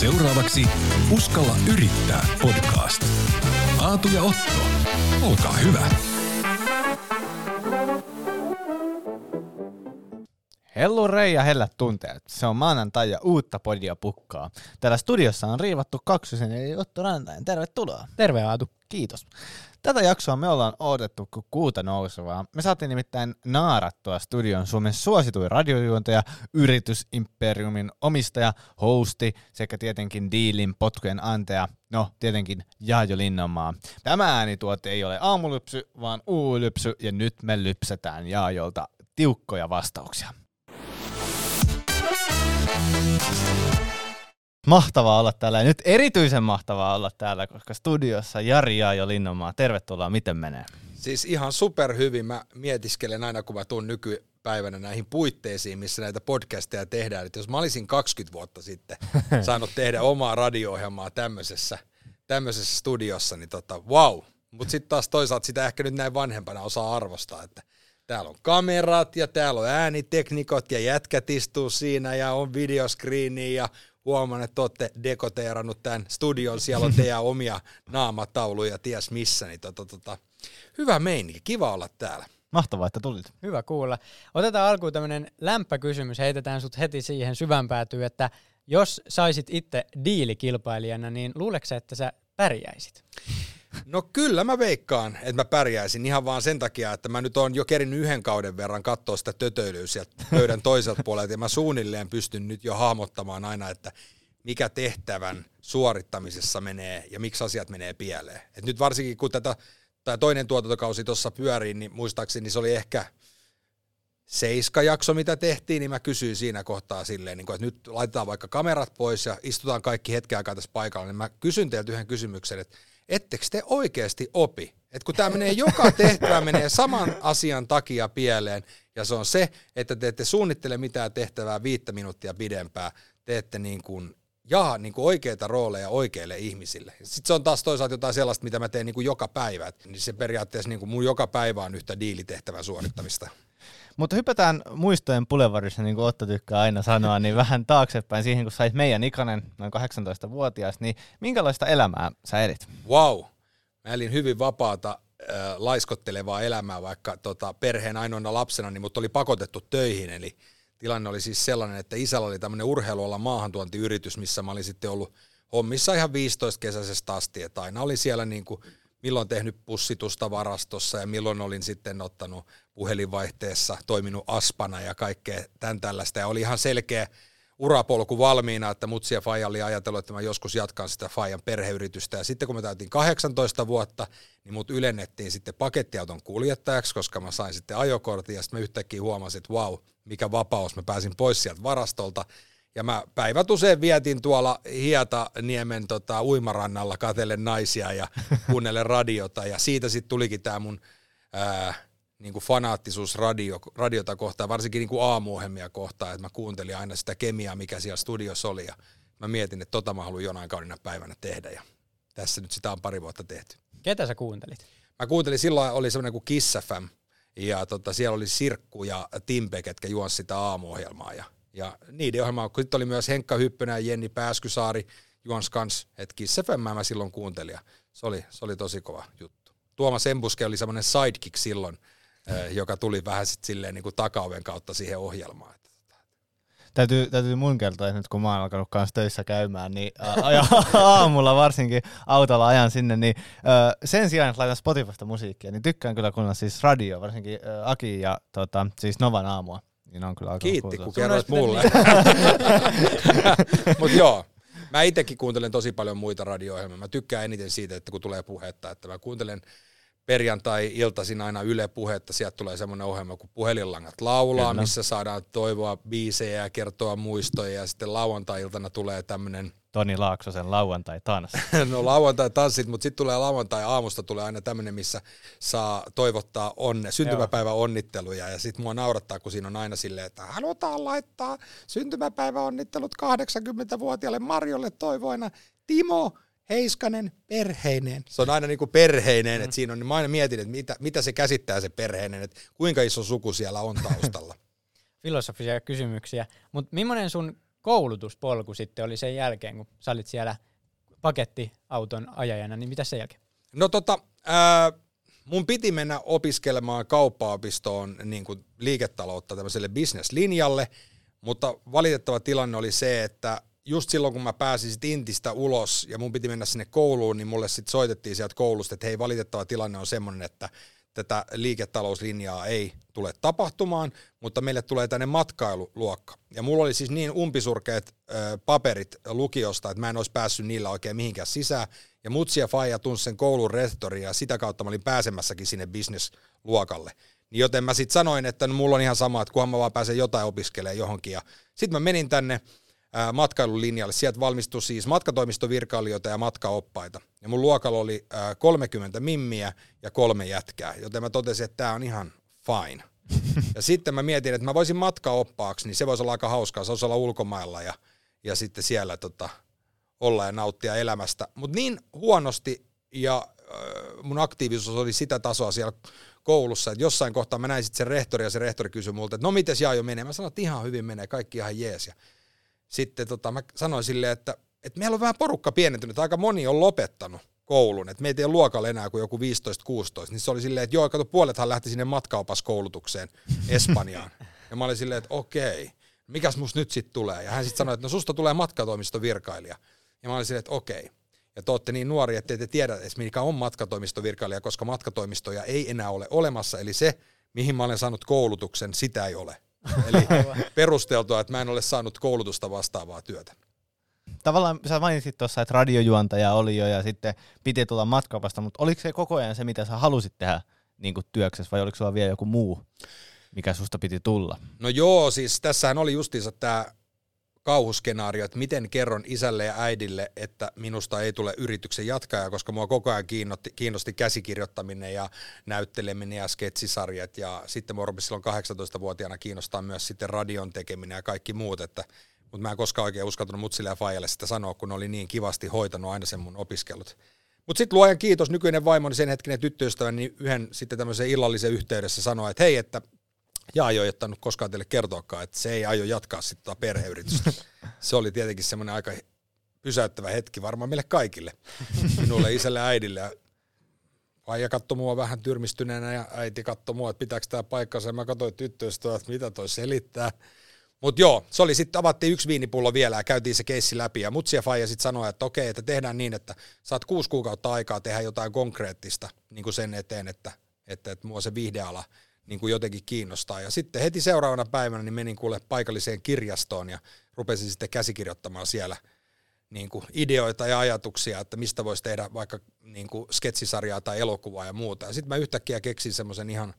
Seuraavaksi Uskalla yrittää podcast. Aatu ja Otto, olkaa hyvä. Hellu Rei ja hellät tunteet. Se on maanantai ja uutta podia pukkaa. Täällä studiossa on riivattu kaksosen eli Otto Rantainen. Tervetuloa. Terve Aatu. Kiitos. Tätä jaksoa me ollaan odotettu kuin kuuta nousevaa. Me saatiin nimittäin naarattua studion Suomen suosituin radiojuontaja, yritysimperiumin omistaja, hosti sekä tietenkin diilin potkujen antaja, no tietenkin Jaajo Linnanmaa. Tämä äänituote ei ole aamulypsy, vaan uulypsy ja nyt me lypsetään Jaajolta tiukkoja vastauksia. Mahtavaa olla täällä ja nyt erityisen mahtavaa olla täällä, koska studiossa Jari ja Linnanmaa. Tervetuloa, miten menee? Siis ihan superhyvin. Mä mietiskelen aina, kun mä tuun nykypäivänä näihin puitteisiin, missä näitä podcasteja tehdään. Että jos mä olisin 20 vuotta sitten saanut tehdä omaa radio-ohjelmaa tämmöisessä, tämmöisessä studiossa, niin tota, wow. Mutta sitten taas toisaalta sitä ehkä nyt näin vanhempana osaa arvostaa, että täällä on kamerat ja täällä on ääniteknikot ja jätkät istuu siinä ja on videoskriini ja huomaan, että olette dekoteerannut tämän studion, siellä on teidän omia naamatauluja ties missä, niin tota, tota, hyvä meininki, kiva olla täällä. Mahtavaa, että tulit. Hyvä kuulla. Otetaan alkuun tämmöinen lämpäkysymys, heitetään sut heti siihen syvään päätyyn, että jos saisit itse diilikilpailijana, niin luuleeko että sä pärjäisit? No kyllä mä veikkaan, että mä pärjäisin ihan vaan sen takia, että mä nyt oon jo kerin yhden kauden verran katsoa sitä tötöilyä sieltä pöydän toiselta puolelta ja mä suunnilleen pystyn nyt jo hahmottamaan aina, että mikä tehtävän suorittamisessa menee ja miksi asiat menee pieleen. Et nyt varsinkin kun tätä tämä toinen tuotantokausi tuossa pyörii, niin muistaakseni se oli ehkä seiska jakso, mitä tehtiin, niin mä kysyin siinä kohtaa silleen, niin että nyt laitetaan vaikka kamerat pois ja istutaan kaikki hetken aikaa tässä paikalla, niin mä kysyn teiltä yhden kysymyksen, että ettekö te oikeasti opi? Et kun tämä menee, joka tehtävä menee saman asian takia pieleen, ja se on se, että te ette suunnittele mitään tehtävää viittä minuuttia pidempää, teette niin kuin jaa niin kuin oikeita rooleja oikeille ihmisille. Sitten se on taas toisaalta jotain sellaista, mitä mä teen niin kuin joka päivä. Niin se periaatteessa niin kuin mun joka päivä on yhtä diilitehtävän suorittamista. Mutta hypätään muistojen pulevarissa, niin kuin Otto tykkää aina sanoa, niin vähän taaksepäin siihen, kun sait meidän ikainen, noin 18-vuotias, niin minkälaista elämää sä edit? Wow, mä elin hyvin vapaata, äh, laiskottelevaa elämää, vaikka tota, perheen ainoana lapsena, niin mut oli pakotettu töihin, eli tilanne oli siis sellainen, että isällä oli tämmöinen urheilualan maahantuontiyritys, missä mä olin sitten ollut hommissa ihan 15 kesäisestä asti, että aina oli siellä niin kuin milloin tehnyt pussitusta varastossa ja milloin olin sitten ottanut puhelinvaihteessa, toiminut aspana ja kaikkea tämän tällaista. Ja oli ihan selkeä urapolku valmiina, että mutsi ja Faija oli ajatellut, että mä joskus jatkan sitä Fajan perheyritystä. Ja sitten kun mä täytin 18 vuotta, niin mut ylennettiin sitten pakettiauton kuljettajaksi, koska mä sain sitten ajokortin ja sitten mä yhtäkkiä huomasin, että vau, mikä vapaus, mä pääsin pois sieltä varastolta. Ja mä päivät usein vietin tuolla Hieta-niemen tota, uimarannalla katellen naisia ja kuunnellen radiota. Ja siitä sitten tulikin tämä mun ää, niin kuin fanaattisuus radio, radiota kohtaan, varsinkin niin kuin aamuohjelmia kohtaan, että mä kuuntelin aina sitä kemiaa, mikä siellä studiossa oli. Ja mä mietin, että tota mä haluan jonain kaudena päivänä tehdä. Ja tässä nyt sitä on pari vuotta tehty. Ketä sä kuuntelit? Mä kuuntelin, silloin oli semmoinen kuin Kiss FM, ja tota, siellä oli Sirkku ja Timpe, ketkä juonsi sitä aamuohjelmaa. Ja, ja niiden ohjelmaa, kun sitten oli myös Henkka Hyppönä ja Jenni Pääskysaari juons kans, että Kiss mä silloin kuuntelin. Ja se oli, se oli tosi kova juttu. Tuomas Embuske oli semmoinen sidekick silloin, joka tuli vähän sitten silleen niin kuin takaoven kautta siihen ohjelmaan. Täytyy, täytyy mun kertoa, että nyt kun mä oon alkanut kanssa töissä käymään, niin aamulla varsinkin autolla ajan sinne, niin sen sijaan, että laitan Spotifysta musiikkia, niin tykkään kyllä kuunnella siis radio, varsinkin Aki ja tota, siis Novan aamua. Niin on kyllä Kiitti, kun kerroit mulle. Mutta joo, mä itsekin kuuntelen tosi paljon muita radio-ohjelmia. Mä tykkään eniten siitä, että kun tulee puhetta, että mä kuuntelen perjantai-iltaisin aina Yle Puhetta, sieltä tulee semmoinen ohjelma kuin Puhelinlangat laulaa, Kyllä. missä saadaan toivoa biisejä ja kertoa muistoja, ja sitten lauantai-iltana tulee tämmöinen Toni Laaksosen lauantai-tanssi. no lauantai-tanssit, mutta sitten tulee lauantai-aamusta tulee aina tämmöinen, missä saa toivottaa onne, syntymäpäivä onnitteluja ja sitten mua naurattaa, kun siinä on aina silleen, että halutaan laittaa syntymäpäivä onnittelut 80-vuotiaalle Marjolle toivoina Timo Heiskanen perheinen. Se on aina niin kuin perheinen, mm. että siinä on, niin mä aina mietin, että mitä, mitä se käsittää se perheinen, että kuinka iso suku siellä on taustalla. Filosofisia kysymyksiä, mutta millainen sun koulutuspolku sitten oli sen jälkeen, kun sä olit siellä pakettiauton ajajana, niin mitä sen jälkeen? No tota, ää, mun piti mennä opiskelemaan kauppaopistoon niin kuin liiketaloutta tämmöiselle bisneslinjalle, mutta valitettava tilanne oli se, että just silloin kun mä pääsin sit Intistä ulos ja mun piti mennä sinne kouluun, niin mulle sitten soitettiin sieltä koulusta, että hei valitettava tilanne on semmoinen, että tätä liiketalouslinjaa ei tule tapahtumaan, mutta meille tulee tänne matkailuluokka. Ja mulla oli siis niin umpisurkeat ö, paperit lukiosta, että mä en olisi päässyt niillä oikein mihinkään sisään. Ja mutsi ja faija tunsi sen koulun rehtori ja sitä kautta mä olin pääsemässäkin sinne bisnesluokalle. Niin joten mä sitten sanoin, että no, mulla on ihan sama, että kunhan mä vaan pääsen jotain opiskelemaan johonkin. Ja sitten mä menin tänne matkailulinjalle. Sieltä valmistui siis matkatoimistovirkailijoita ja matkaoppaita. Ja mun luokalla oli 30 mimmiä ja kolme jätkää, joten mä totesin, että tämä on ihan fine. Ja sitten mä mietin, että mä voisin matkaoppaaksi, niin se voisi olla aika hauskaa. Se voisi olla ulkomailla ja, ja sitten siellä tota, olla ja nauttia elämästä. Mutta niin huonosti ja äh, mun aktiivisuus oli sitä tasoa siellä koulussa, että jossain kohtaa mä näin sitten sen rehtori ja se rehtori kysyi multa, että no miten jo menee? Mä sanoin, että ihan hyvin menee, kaikki ihan jees. Ja sitten tota, mä sanoin silleen, että, että meillä on vähän porukka pienentynyt, aika moni on lopettanut koulun, että meitä ei ole luokalla enää kuin joku 15-16, niin se oli silleen, että joo, kato, puolethan lähti sinne matkaopaskoulutukseen Espanjaan. Ja mä olin silleen, että okei, mikäs musta nyt sitten tulee? Ja hän sitten sanoi, että no susta tulee matkatoimistovirkailija. Ja mä olin silleen, että okei. Ja te olette niin nuori, että te tiedä edes mikä on matkatoimistovirkailija, koska matkatoimistoja ei enää ole olemassa. Eli se, mihin mä olen saanut koulutuksen, sitä ei ole. Eli perusteltua, että mä en ole saanut koulutusta vastaavaa työtä. Tavallaan sä mainitsit tuossa, että radiojuontaja oli jo ja sitten piti tulla matkapasta, mutta oliko se koko ajan se, mitä sä halusit tehdä niin työksessä vai oliko sulla vielä joku muu, mikä susta piti tulla? No joo, siis tässähän oli justiinsa tämä kauhuskenaario, että miten kerron isälle ja äidille, että minusta ei tule yrityksen jatkaja, koska mua koko ajan kiinnosti, kiinnosti käsikirjoittaminen ja näytteleminen ja sketsisarjat ja sitten mua silloin 18-vuotiaana kiinnostaa myös sitten radion tekeminen ja kaikki muut, että mutta mä en koskaan oikein uskaltanut mutsille ja faijalle sitä sanoa, kun oli niin kivasti hoitanut aina sen mun opiskelut. Mutta sitten luojan kiitos, nykyinen vaimoni, sen hetkinen tyttöystävä, niin yhden sitten tämmöisen illallisen yhteydessä sanoi, että hei, että ja ei ottanut koskaan teille kertoakaan, että se ei aio jatkaa sitten tota perheyritystä. Se oli tietenkin semmoinen aika pysäyttävä hetki varmaan meille kaikille. Minulle, isälle, äidille. Ja Vaija katsoi mua vähän tyrmistyneenä ja äiti katsoi mua, että pitääkö tämä paikkansa. Mä katsoin tyttöystävää, että mitä toi selittää. Mutta joo, se oli sitten, avattiin yksi viinipullo vielä ja käytiin se keissi läpi. Ja Mutsi ja Faija sitten sanoi, että okei, että tehdään niin, että saat kuusi kuukautta aikaa tehdä jotain konkreettista niin kuin sen eteen, että, että, että mua se viihdeala – niin kuin jotenkin kiinnostaa. Ja sitten heti seuraavana päivänä niin menin kuule paikalliseen kirjastoon ja rupesin sitten käsikirjoittamaan siellä niin kuin ideoita ja ajatuksia, että mistä voisi tehdä vaikka niin kuin sketsisarjaa tai elokuvaa ja muuta. Ja sitten mä yhtäkkiä keksin semmoisen ihan,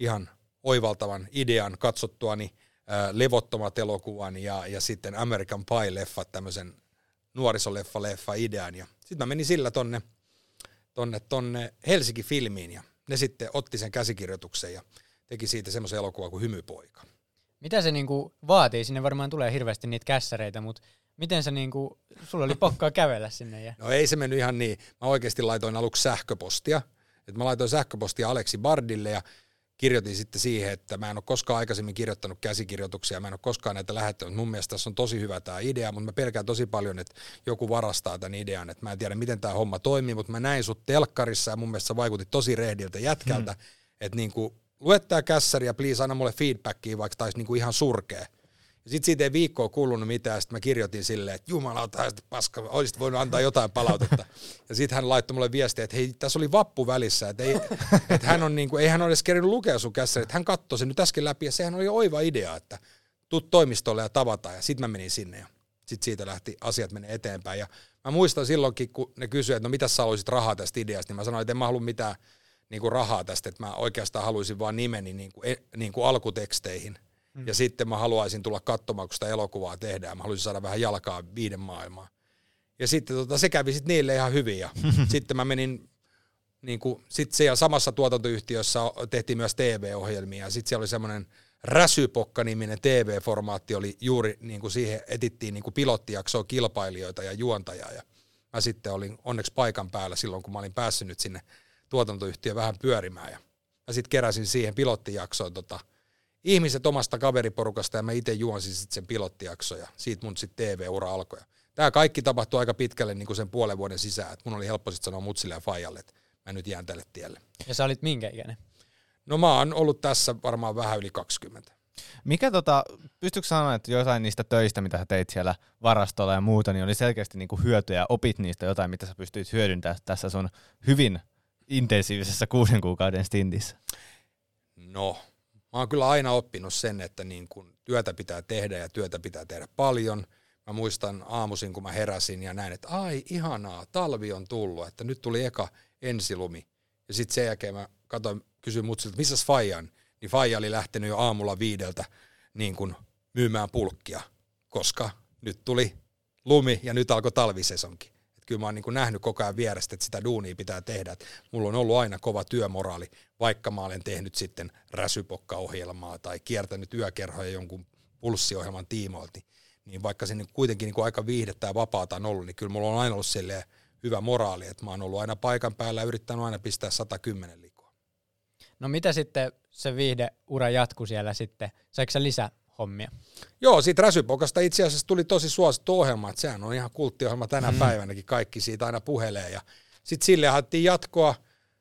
ihan oivaltavan idean katsottuani ää, levottomat elokuvan ja, ja sitten American Pie-leffat, tämmöisen nuorisoleffa-leffa idean. Ja sitten mä menin sillä tonne, tonne, tonne Helsinki-filmiin ja ne sitten otti sen käsikirjoituksen ja teki siitä semmoisen elokuvan kuin Hymypoika. Mitä se niinku vaatii? Sinne varmaan tulee hirveästi niitä kässäreitä, mutta miten se niinku, sulla oli pokkaa kävellä sinne? Ja... No ei se mennyt ihan niin. Mä oikeasti laitoin aluksi sähköpostia. Et mä laitoin sähköpostia Aleksi Bardille ja kirjoitin sitten siihen, että mä en ole koskaan aikaisemmin kirjoittanut käsikirjoituksia, mä en ole koskaan näitä lähettänyt. Mun mielestä tässä on tosi hyvä tämä idea, mutta mä pelkään tosi paljon, että joku varastaa tämän idean. Että mä en tiedä, miten tämä homma toimii, mutta mä näin sut telkkarissa ja mun mielestä sä vaikutit tosi rehdiltä jätkältä. Hmm. Että niin kuin, lue tää kässäri ja please anna mulle feedbackia, vaikka taisi niinku ihan surkea. Ja sitten siitä ei viikkoa kuulunut mitään, sitten mä kirjoitin silleen, että jumalauta, paska, olisit voinut antaa jotain palautetta. Ja sitten hän laittoi mulle viestiä, että hei, tässä oli vappu välissä, että, ei, että hän on niinku, ei hän ole edes kerinyt lukea sun kässäri, että hän katsoi sen nyt äsken läpi, ja sehän oli oiva idea, että tuu toimistolle ja tavataan, ja sitten mä menin sinne, ja sitten siitä lähti asiat menee eteenpäin. Ja mä muistan silloinkin, kun ne kysyivät, että no mitä sä haluaisit rahaa tästä ideasta, niin mä sanoin, että en mä halua mitään niin kuin rahaa tästä, että mä oikeastaan haluaisin vaan nimeni niin kuin, e, niin kuin alkuteksteihin. Mm. Ja sitten mä haluaisin tulla katsomaan, kun sitä elokuvaa tehdään. Mä haluaisin saada vähän jalkaa viiden maailmaan. Ja sitten tota, se kävi sitten niille ihan hyvin. Ja sitten mä menin, niin kuin, sitten siellä samassa tuotantoyhtiössä tehtiin myös TV-ohjelmia. Ja sitten siellä oli semmoinen Räsypokka-niminen TV-formaatti oli juuri niin kuin siihen etittiin niin kuin pilottijaksoa kilpailijoita ja juontajaa. Ja mä sitten olin onneksi paikan päällä silloin, kun mä olin päässyt nyt sinne tuotantoyhtiö vähän pyörimään. Ja mä sitten keräsin siihen pilottijaksoon tota ihmiset omasta kaveriporukasta ja mä itse juonsin sitten sen pilottijakso ja siitä mun sitten TV-ura alkoi. Tämä kaikki tapahtui aika pitkälle niin kuin sen puolen vuoden sisään. Et mun oli helppo sitten sanoa mutsille ja faijalle, että mä nyt jään tälle tielle. Ja sä olit minkä ikäinen? No mä oon ollut tässä varmaan vähän yli 20. Mikä tota, pystytkö sanoa, että jotain niistä töistä, mitä sä teit siellä varastolla ja muuta, niin oli selkeästi niinku hyötyä ja opit niistä jotain, mitä sä pystyit hyödyntämään tässä sun hyvin intensiivisessä kuuden kuukauden stintissä? No, mä oon kyllä aina oppinut sen, että niin kun työtä pitää tehdä ja työtä pitää tehdä paljon. Mä muistan aamuisin, kun mä heräsin ja näin, että ai ihanaa, talvi on tullut, että nyt tuli eka ensilumi. Ja sitten sen jälkeen mä katsoin, kysyin mutsilta, missä Fajan? Niin Faija oli lähtenyt jo aamulla viideltä niin kun myymään pulkkia, koska nyt tuli lumi ja nyt alkoi talvisesonki. Kyllä mä oon niin kuin nähnyt koko ajan vierestä, että sitä duunia pitää tehdä. Et mulla on ollut aina kova työmoraali, vaikka mä olen tehnyt sitten räsypokka-ohjelmaa tai kiertänyt yökerhoja jonkun pulssiohjelman tiimoilti. Niin vaikka se niin kuitenkin niin kuin aika viihdettä ja vapaata on ollut, niin kyllä mulla on aina ollut silleen hyvä moraali, että mä oon ollut aina paikan päällä ja yrittänyt aina pistää 110 likoa. No mitä sitten se viihdeura jatkui siellä sitten? Saiko sä lisää hommia? Joo, siitä Räsypokasta itse asiassa tuli tosi suosittu ohjelma, että sehän on ihan kulttiohjelma tänä mm. päivänäkin, kaikki siitä aina puhelee. Ja sitten sille haettiin jatkoa,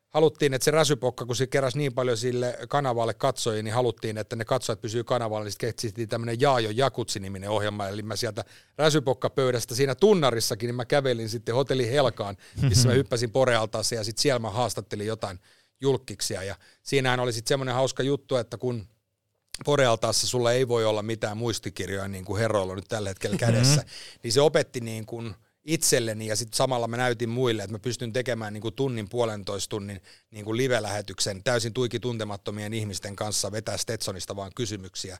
haluttiin, että se Räsypokka, kun se keräsi niin paljon sille kanavalle katsojia, niin haluttiin, että ne katsojat pysyy kanavalla, niin sitten keksittiin tämmöinen Jaajo Jakutsi-niminen ohjelma, eli mä sieltä Räsypokka-pöydästä siinä tunnarissakin, niin mä kävelin sitten hotelli Helkaan, missä mä hyppäsin porealtaaseen ja sitten siellä mä haastattelin jotain julkkiksia, ja siinähän oli sitten semmoinen hauska juttu, että kun Porealtaassa sulla ei voi olla mitään muistikirjoja niin kuin herroilla nyt tällä hetkellä kädessä, mm-hmm. niin se opetti niin kuin itselleni ja sitten samalla mä näytin muille, että mä pystyn tekemään niin kuin tunnin, puolentoista tunnin niin kuin live-lähetyksen täysin tuiki tuntemattomien ihmisten kanssa, vetää Stetsonista vaan kysymyksiä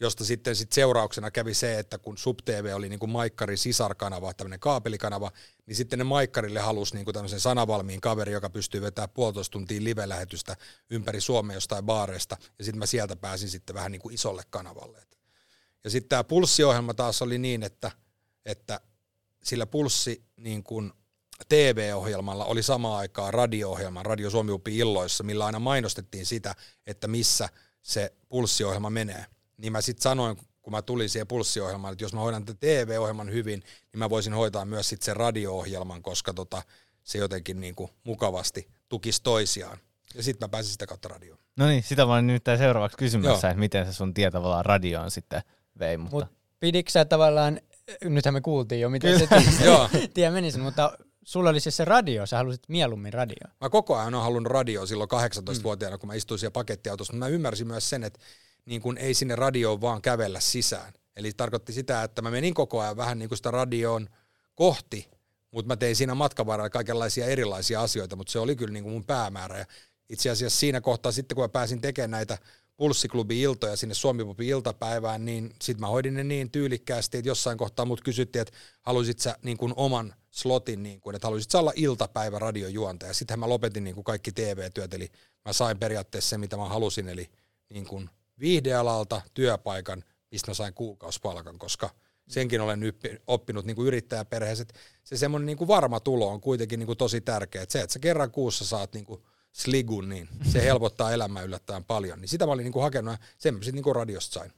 josta sitten sit seurauksena kävi se, että kun SubTV oli niin kuin Maikkarin sisarkanava, tämmöinen kaapelikanava, niin sitten ne Maikkarille halusi niin kuin tämmöisen sanavalmiin kaveri, joka pystyy vetämään puolitoista tuntia live-lähetystä ympäri Suomea jostain baareista, ja sitten mä sieltä pääsin sitten vähän niin kuin isolle kanavalle. Ja sitten tämä pulssiohjelma taas oli niin, että, että sillä pulssi niin kuin TV-ohjelmalla oli samaan aikaan radio-ohjelma, Radio Suomi illoissa, millä aina mainostettiin sitä, että missä se pulssiohjelma menee niin mä sitten sanoin, kun mä tulin siihen pulssiohjelmaan, että jos mä hoidan TV-ohjelman hyvin, niin mä voisin hoitaa myös sitten sen radio-ohjelman, koska tota, se jotenkin niin kuin mukavasti tukisi toisiaan. Ja sitten mä pääsin sitä kautta radioon. No niin, sitä mä olin nyt seuraavaksi kysymässä, Joo. että miten se sun tie tavallaan radioon sitten vei. Mutta... Mut pidikö sä tavallaan, nythän me kuultiin jo, miten se tie menisi, mutta sulla oli siis se radio, sä halusit mieluummin radio. Mä koko ajan olen halunnut radio silloin 18-vuotiaana, mm. kun mä istuin siellä pakettiautossa, mutta mä ymmärsin myös sen, että niin kuin ei sinne radioon vaan kävellä sisään. Eli tarkoitti sitä, että mä menin koko ajan vähän niin kuin sitä radioon kohti, mutta mä tein siinä matkan varrella kaikenlaisia erilaisia asioita, mutta se oli kyllä niin kuin mun päämäärä. Ja itse asiassa siinä kohtaa sitten, kun mä pääsin tekemään näitä pulssiklubi-iltoja sinne Suomi iltapäivään, niin sitten mä hoidin ne niin tyylikkäästi, että jossain kohtaa mut kysyttiin, että haluaisit sä niin kuin oman slotin, niin kuin, että haluaisit sä olla iltapäivä radiojuontaja. Sittenhän mä lopetin niin kuin kaikki TV-työt, eli mä sain periaatteessa se, mitä mä halusin, eli niin kuin viihdealalta työpaikan, mistä mä sain kuukausipalkan, koska senkin olen oppinut niin kuin yrittäjäperheessä, että se semmoinen niin kuin varma tulo on kuitenkin niin kuin tosi tärkeä. Että se, että sä kerran kuussa saat niin kuin sligun, niin se helpottaa elämää yllättäen paljon. Niin sitä mä olin niin kuin hakenut ja sen mä sitten niin kuin radiosta sain.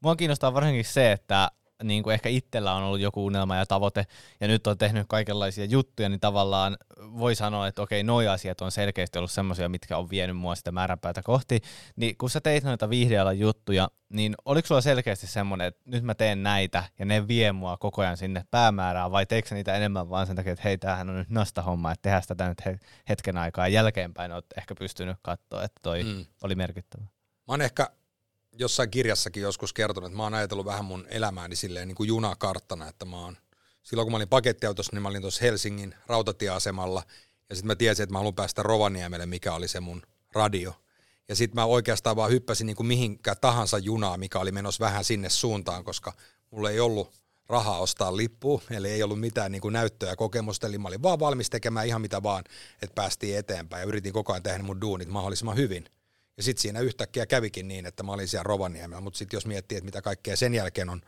Mua kiinnostaa varsinkin se, että niin kuin ehkä itsellä on ollut joku unelma ja tavoite, ja nyt on tehnyt kaikenlaisia juttuja, niin tavallaan voi sanoa, että okei, noi asiat on selkeästi ollut semmoisia, mitkä on vienyt mua sitä määränpäätä kohti. Niin kun sä teit noita viihdealan juttuja, niin oliko sulla selkeästi semmoinen, että nyt mä teen näitä, ja ne vie mua koko ajan sinne päämäärään, vai teikö niitä enemmän vaan sen takia, että hei, tämähän on nyt nasta homma, että tehdään sitä nyt hetken aikaa, ja jälkeenpäin oot ehkä pystynyt katsoa, että toi mm. oli merkittävä. Mä oon ehkä jossain kirjassakin joskus kertonut, että mä oon ajatellut vähän mun elämääni silleen niin kuin junakarttana, että mä oon, silloin kun mä olin pakettiautossa, niin mä olin tuossa Helsingin rautatieasemalla, ja sitten mä tiesin, että mä haluan päästä Rovaniemelle, mikä oli se mun radio. Ja sitten mä oikeastaan vaan hyppäsin niin kuin mihinkä tahansa junaa, mikä oli menossa vähän sinne suuntaan, koska mulla ei ollut rahaa ostaa lippu, eli ei ollut mitään niin kuin näyttöä ja kokemusta, eli mä olin vaan valmis tekemään ihan mitä vaan, että päästiin eteenpäin ja yritin koko ajan tehdä mun duunit mahdollisimman hyvin. Ja sitten siinä yhtäkkiä kävikin niin, että mä olin siellä Rovaniemellä, mutta sitten jos miettii, että mitä kaikkea sen jälkeen on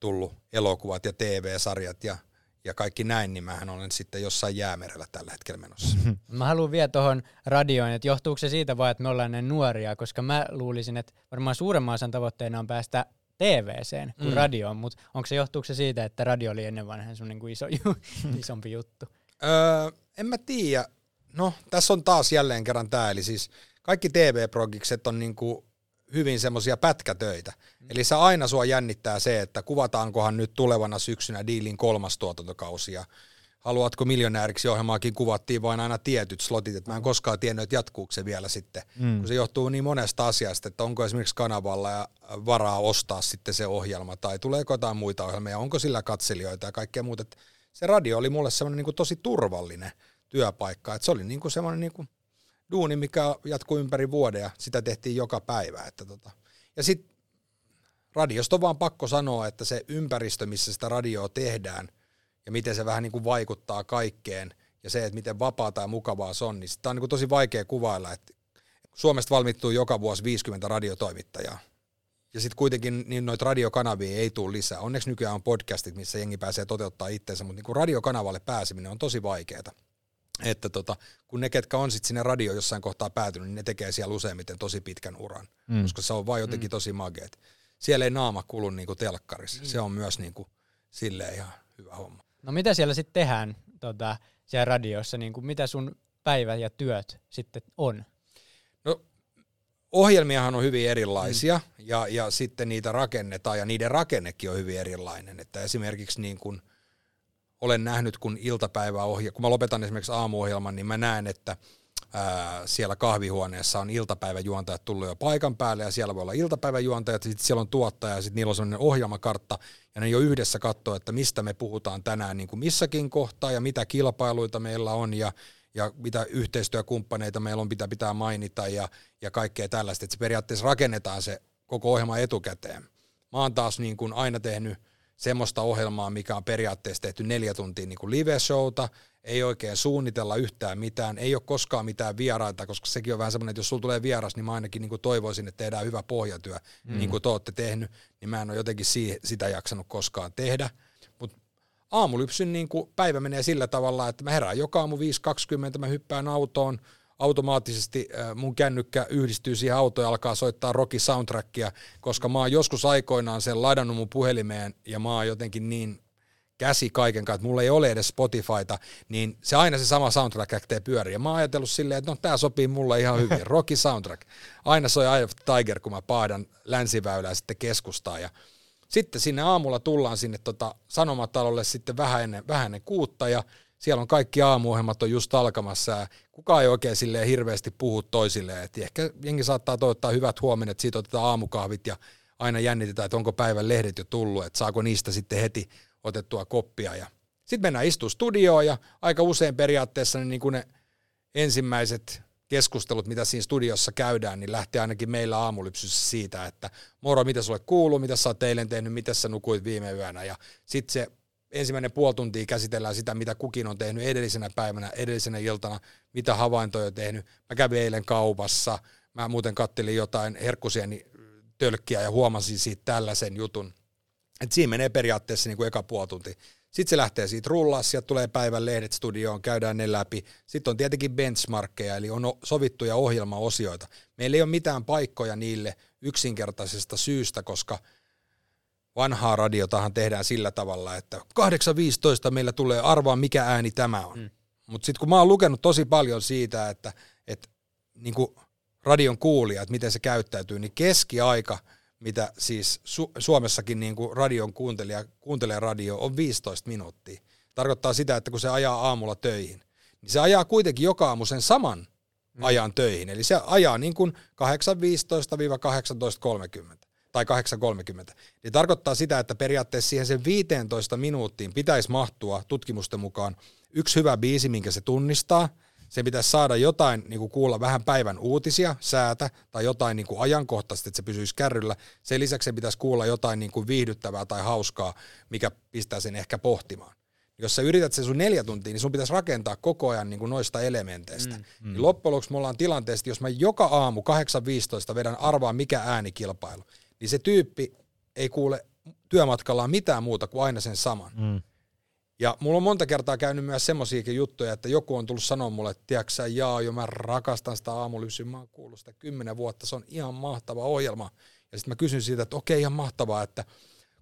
tullut, elokuvat ja TV-sarjat ja ja kaikki näin, niin mähän olen sitten jossain jäämerellä tällä hetkellä menossa. Mä haluan vielä tuohon radioon, että johtuuko se siitä vaan, että me ollaan ne nuoria, koska mä luulisin, että varmaan suuremman osan tavoitteena on päästä TVCen kuin mm. radioon, mutta onko se johtuuko se siitä, että radio oli ennen vanhan sun niinku iso, isompi juttu? Öö, en mä tiedä. No, tässä on taas jälleen kerran tämä, eli siis kaikki TV-progikset on niinku hyvin semmoisia pätkätöitä. Mm. Eli se aina sua jännittää se, että kuvataankohan nyt tulevana syksynä diilin kolmas tuotantokausi ja haluatko miljonääriksi ohjelmaakin kuvattiin vain aina tietyt slotit, että mä en koskaan tiennyt, että jatkuuko se vielä sitten, mm. kun se johtuu niin monesta asiasta, että onko esimerkiksi kanavalla ja varaa ostaa sitten se ohjelma tai tuleeko jotain muita ohjelmia, onko sillä katselijoita ja kaikkea muuta. Että se radio oli mulle semmoinen niin kuin tosi turvallinen työpaikka, että se oli niin kuin semmoinen niin kuin duuni, mikä jatkuu ympäri vuoden ja sitä tehtiin joka päivä. Että tota. Ja sitten radiosta on vaan pakko sanoa, että se ympäristö, missä sitä radioa tehdään ja miten se vähän niin kuin vaikuttaa kaikkeen ja se, että miten vapaata ja mukavaa se on, niin sitä on niin kuin tosi vaikea kuvailla, että Suomesta valmittuu joka vuosi 50 radiotoimittajaa. Ja sitten kuitenkin niin noita radiokanavia ei tule lisää. Onneksi nykyään on podcastit, missä jengi pääsee toteuttaa itseensä, mutta niin kuin radiokanavalle pääseminen on tosi vaikeaa että tota, kun ne, ketkä on sitten sinne radio jossain kohtaa päätynyt, niin ne tekee siellä useimmiten tosi pitkän uran, mm. koska se on vaan jotenkin mm. tosi mageet. Siellä ei naama kulu niinku telkkarissa. Mm. Se on myös niinku silleen ihan hyvä homma. No mitä siellä sitten tehdään tota, siellä radiossa? Niinku, mitä sun päivä ja työt sitten on? No ohjelmiahan on hyvin erilaisia mm. ja, ja sitten niitä rakennetaan ja niiden rakennekin on hyvin erilainen. Että esimerkiksi niin kuin – olen nähnyt, kun iltapäiväohja, kun mä lopetan esimerkiksi aamuohjelman, niin mä näen, että ää, siellä kahvihuoneessa on iltapäiväjuontajat tullut jo paikan päälle ja siellä voi olla iltapäiväjuontajat, sitten siellä on tuottaja ja sitten niillä on sellainen ohjelmakartta ja ne jo yhdessä katsoo, että mistä me puhutaan tänään niin kuin missäkin kohtaa ja mitä kilpailuita meillä on ja, ja mitä yhteistyökumppaneita meillä on, mitä pitää mainita ja, ja kaikkea tällaista, että se periaatteessa rakennetaan se koko ohjelma etukäteen. Mä oon taas niin kuin aina tehnyt semmoista ohjelmaa, mikä on periaatteessa tehty neljä tuntia niin kuin live-showta, ei oikein suunnitella yhtään mitään, ei ole koskaan mitään vieraita, koska sekin on vähän semmoinen, että jos sulla tulee vieras, niin mä ainakin niin kuin toivoisin, että tehdään hyvä pohjatyö, mm. niin kuin te olette tehnyt, niin mä en ole jotenkin sitä jaksanut koskaan tehdä. Mutta aamulypsyn niin kuin päivä menee sillä tavalla, että mä herään joka aamu 5.20, mä hyppään autoon, automaattisesti mun kännykkä yhdistyy siihen autoon ja alkaa soittaa Rocky soundtrackia, koska mä oon joskus aikoinaan sen ladannut mun puhelimeen ja mä oon jotenkin niin käsi kaiken kanssa, että mulla ei ole edes Spotifyta, niin se aina se sama soundtrack lähtee pyöriä. Mä oon ajatellut silleen, että no tää sopii mulle ihan hyvin. Rocky soundtrack. Aina soi Eye of Tiger, kun mä paadan länsiväylää sitten keskustaa ja sitten sinne aamulla tullaan sinne tota sanomatalolle sitten vähän ennen, vähän ennen kuutta ja siellä on kaikki aamuohjelmat on just alkamassa ja kukaan ei oikein silleen hirveästi puhu toisilleen. Et ehkä jengi saattaa toivottaa hyvät huomenet, siitä otetaan aamukahvit ja aina jännitetään, että onko päivän lehdet jo tullut, että saako niistä sitten heti otettua koppia. Ja sitten mennään istumaan studioon ja aika usein periaatteessa niin, niin kuin ne ensimmäiset keskustelut, mitä siinä studiossa käydään, niin lähtee ainakin meillä aamulypsyssä siitä, että moro, mitä sulle kuuluu, mitä sä oot eilen tehnyt, mitä sä nukuit viime yönä. Ja sitten se ensimmäinen puoli tuntia käsitellään sitä, mitä kukin on tehnyt edellisenä päivänä, edellisenä iltana, mitä havaintoja on tehnyt. Mä kävin eilen kaupassa, mä muuten kattelin jotain herkkusieni tölkkiä ja huomasin siitä tällaisen jutun. Et siinä menee periaatteessa niin kuin eka puoli tunti. Sitten se lähtee siitä rullaa, sieltä tulee päivän lehdet studioon, käydään ne läpi. Sitten on tietenkin benchmarkkeja, eli on sovittuja ohjelmaosioita. Meillä ei ole mitään paikkoja niille yksinkertaisesta syystä, koska – vanhaa radiotahan tehdään sillä tavalla, että 8.15 meillä tulee arvaa, mikä ääni tämä on. Mm. Mutta sitten kun mä oon lukenut tosi paljon siitä, että, että niin kuin radion kuulijat, miten se käyttäytyy, niin keskiaika, mitä siis Su- Suomessakin niin kuin radion kuuntelija kuuntelee radio, on 15 minuuttia. Tarkoittaa sitä, että kun se ajaa aamulla töihin, niin se ajaa kuitenkin joka aamu sen saman mm. ajan töihin. Eli se ajaa niin kuin 8.15-18.30 tai 8.30, niin tarkoittaa sitä, että periaatteessa siihen sen 15 minuuttiin pitäisi mahtua tutkimusten mukaan yksi hyvä biisi, minkä se tunnistaa. Se pitäisi saada jotain, niin kuin kuulla vähän päivän uutisia, säätä tai jotain niin kuin ajankohtaisesti, että se pysyisi kärryllä. Sen lisäksi se pitäisi kuulla jotain niin kuin viihdyttävää tai hauskaa, mikä pistää sen ehkä pohtimaan. Jos sä yrität sen sun neljä tuntia, niin sun pitäisi rakentaa koko ajan niin kuin noista elementeistä. Mm, mm. Niin loppujen lopuksi me ollaan tilanteessa, jos mä joka aamu 8.15 vedän arvaa mikä äänikilpailu, niin se tyyppi ei kuule työmatkallaan mitään muuta kuin aina sen saman. Mm. Ja mulla on monta kertaa käynyt myös semmoisiakin juttuja, että joku on tullut sanoa mulle, että tiedätkö sä, jaa, jo mä rakastan sitä aamulysyä, mä oon kuullut sitä kymmenen vuotta, se on ihan mahtava ohjelma. Ja sitten mä kysyn siitä, että okei, ihan mahtavaa, että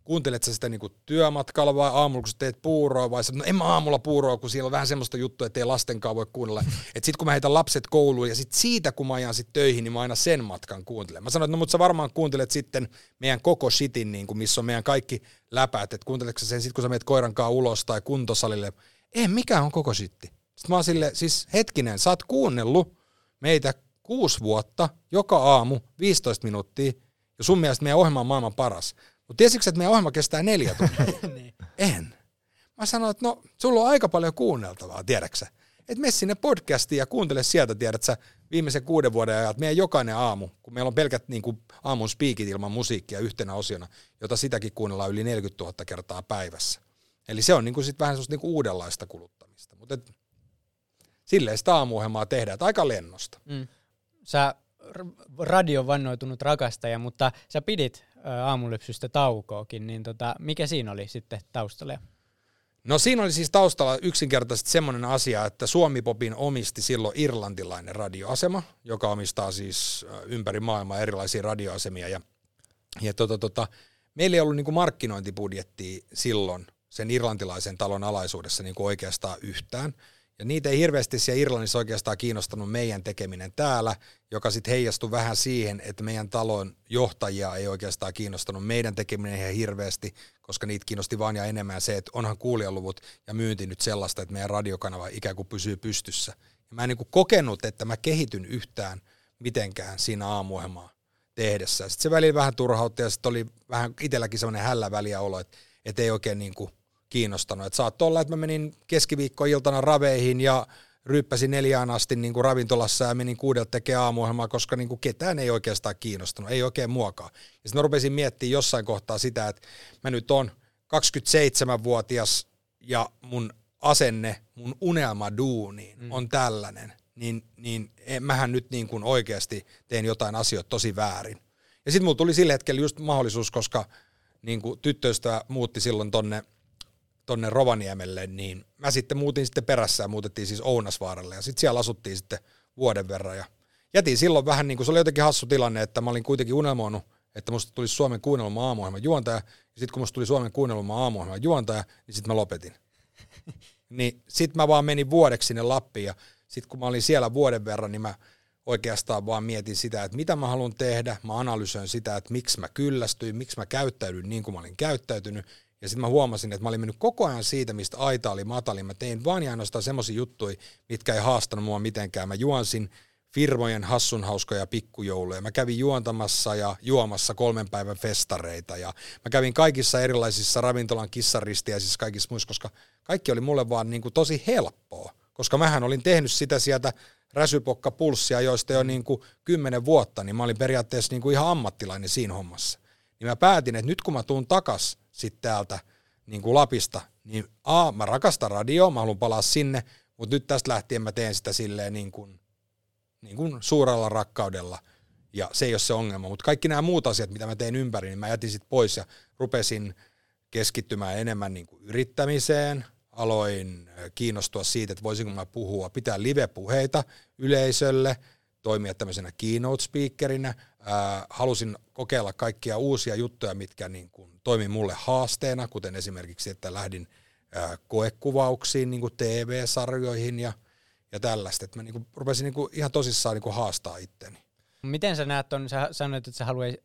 kuuntelet sä sitä niinku työmatkalla vai aamulla, kun sä teet puuroa, vai sä, no en mä aamulla puuroa, kun siellä on vähän semmoista juttua, että ei lastenkaan voi kuunnella. Että sit kun mä heitän lapset kouluun ja sit siitä kun mä ajan sit töihin, niin mä aina sen matkan kuuntelen. Mä sanoin, että no mutta sä varmaan kuuntelet sitten meidän koko shitin, niin kuin, missä on meidän kaikki läpäät, että kuunteletko sä sen sit kun sä meet koirankaan ulos tai kuntosalille. Ei, mikä on koko shitti? Sitten mä oon sille, siis hetkinen, sä oot kuunnellut meitä kuusi vuotta, joka aamu, 15 minuuttia, ja sun mielestä meidän ohjelma on maailman paras. Mutta tiesitkö, että meidän ohjelma kestää neljä tuntia? niin. En. Mä sanoin, että no, sulla on aika paljon kuunneltavaa, tiedäksä. Että mene sinne podcastiin ja kuuntele sieltä, tiedätkö viimeisen kuuden vuoden ajan, että meidän jokainen aamu, kun meillä on pelkät niin kuin, aamun spiikit ilman musiikkia yhtenä osiona, jota sitäkin kuunnellaan yli 40 000 kertaa päivässä. Eli se on niin kuin sit vähän semmoista niin kuin uudenlaista kuluttamista. Mutta silleen sitä aamuohjelmaa tehdään, että aika lennosta. Mm. Sä radion vannoitunut rakastaja, mutta sä pidit aamulypsystä taukoakin, niin tota, mikä siinä oli sitten taustalla? No siinä oli siis taustalla yksinkertaisesti semmoinen asia, että Suomi Popin omisti silloin irlantilainen radioasema, joka omistaa siis ympäri maailmaa erilaisia radioasemia. Ja, ja tota, tota, meillä ei ollut niin markkinointibudjettia silloin sen irlantilaisen talon alaisuudessa niin oikeastaan yhtään. Ja niitä ei hirveästi siellä Irlannissa oikeastaan kiinnostanut meidän tekeminen täällä, joka sitten heijastui vähän siihen, että meidän talon johtajia ei oikeastaan kiinnostanut meidän tekeminen ihan hirveästi, koska niitä kiinnosti vaan ja enemmän se, että onhan kuulijaluvut ja myynti nyt sellaista, että meidän radiokanava ikään kuin pysyy pystyssä. Ja mä en niin kokenut, että mä kehityn yhtään mitenkään siinä aamuohjelmaa tehdessä. Sitten se välillä vähän turhautti ja sitten oli vähän itselläkin semmoinen hällä väliä olo, että, että ei oikein niin kuin kiinnostanut. Et saattoi olla, että mä menin keskiviikkoiltana raveihin ja ryyppäsin neljään asti niin kuin ravintolassa ja menin kuudelta tekemään aamuohjelmaa, koska niin kuin ketään ei oikeastaan kiinnostanut, ei oikein muokaa. Ja sitten mä rupesin miettimään jossain kohtaa sitä, että mä nyt on 27-vuotias ja mun asenne, mun unelma duuniin mm. on tällainen, niin, niin mähän nyt niin kuin oikeasti teen jotain asioita tosi väärin. Ja sitten mulla tuli sillä hetkellä just mahdollisuus, koska niin kuin tyttöistä muutti silloin tonne – tonne Rovaniemelle, niin mä sitten muutin sitten perässä ja muutettiin siis Ounasvaaralle. Ja sitten siellä asuttiin sitten vuoden verran ja jätin silloin vähän niin kuin se oli jotenkin hassu tilanne, että mä olin kuitenkin unelmoinut, että musta tulisi Suomen kuunnelma aamuohjelman juontaja. Ja sitten kun musta tuli Suomen kuunnelma aamuohjelman juontaja, niin sitten mä lopetin. niin sitten mä vaan menin vuodeksi sinne Lappiin ja sitten kun mä olin siellä vuoden verran, niin mä oikeastaan vaan mietin sitä, että mitä mä haluan tehdä, mä analysoin sitä, että miksi mä kyllästyin, miksi mä käyttäydyin niin kuin mä olin käyttäytynyt, ja sitten mä huomasin, että mä olin mennyt koko ajan siitä, mistä aita oli matalin. Mä tein vaan ja ainoastaan semmoisia juttuja, mitkä ei haastanut mua mitenkään. Mä juonsin firmojen hassunhauskoja pikkujouluja. Mä kävin juontamassa ja juomassa kolmen päivän festareita ja mä kävin kaikissa erilaisissa ravintolan kissaristiä, siis kaikissa muissa, koska kaikki oli mulle vaan niin kuin tosi helppoa, koska mähän olin tehnyt sitä sieltä räsypokka-pulssia, joista jo niin kuin kymmenen vuotta, niin mä olin periaatteessa niin kuin ihan ammattilainen siinä hommassa. Niin mä päätin, että nyt kun mä tuun takas sitten täältä niin kuin Lapista, niin A, mä rakastan radioa, mä haluan palaa sinne, mutta nyt tästä lähtien mä teen sitä silleen niin kuin, niin kuin suurella rakkaudella, ja se ei ole se ongelma, mutta kaikki nämä muut asiat, mitä mä teen ympäri, niin mä jätin sitten pois ja rupesin keskittymään enemmän niin kuin yrittämiseen, aloin kiinnostua siitä, että voisinko mä puhua, pitää live-puheita yleisölle, toimia tämmöisenä keynote Äh, halusin kokeilla kaikkia uusia juttuja, mitkä niin kuin toimi mulle haasteena, kuten esimerkiksi, että lähdin äh, koekuvauksiin niin kuin TV-sarjoihin ja, ja tällaista. Että mä niin kuin, rupesin niin kuin ihan tosissaan niin kuin haastaa itteni. Miten sä näet on, sä sanoit, että sä haluaisit,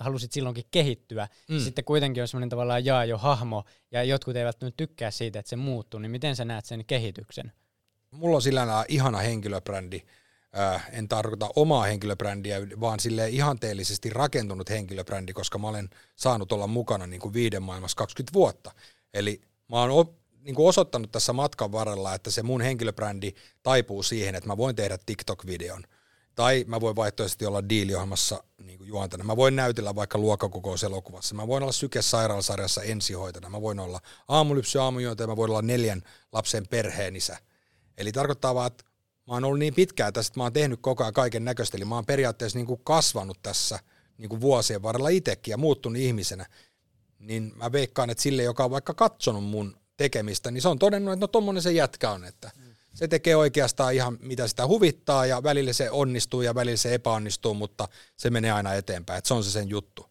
halusit silloinkin kehittyä, mm. sitten kuitenkin on semmoinen tavallaan jaa jo hahmo, ja jotkut eivät nyt tykkää siitä, että se muuttuu, niin miten sä näet sen kehityksen? Mulla on sillä ihana henkilöbrändi, äh, en tarkoita omaa henkilöbrändiä, vaan sille ihanteellisesti rakentunut henkilöbrändi, koska mä olen saanut olla mukana niin kuin viiden maailmassa 20 vuotta. Eli mä oon o, niin kuin osoittanut tässä matkan varrella, että se mun henkilöbrändi taipuu siihen, että mä voin tehdä TikTok-videon. Tai mä voin vaihtoehtoisesti olla diiliohjelmassa niin kuin juontana. Mä voin näytellä vaikka luokkakokouselokuvassa. Mä voin olla sykesairaalasarjassa ensihoitona. Mä voin olla aamulypsy aamujuontaja. Mä voin olla neljän lapsen perheenisä. Eli tarkoittaa vaan, että mä oon ollut niin pitkään tässä, että mä oon tehnyt koko ajan kaiken näköistä, eli mä oon periaatteessa niin kuin kasvanut tässä niin kuin vuosien varrella itsekin ja muuttunut ihmisenä, niin mä veikkaan, että sille, joka on vaikka katsonut mun tekemistä, niin se on todennut, että no tommonen se jätkä on, että se tekee oikeastaan ihan mitä sitä huvittaa ja välillä se onnistuu ja välillä se epäonnistuu, mutta se menee aina eteenpäin, että se on se sen juttu.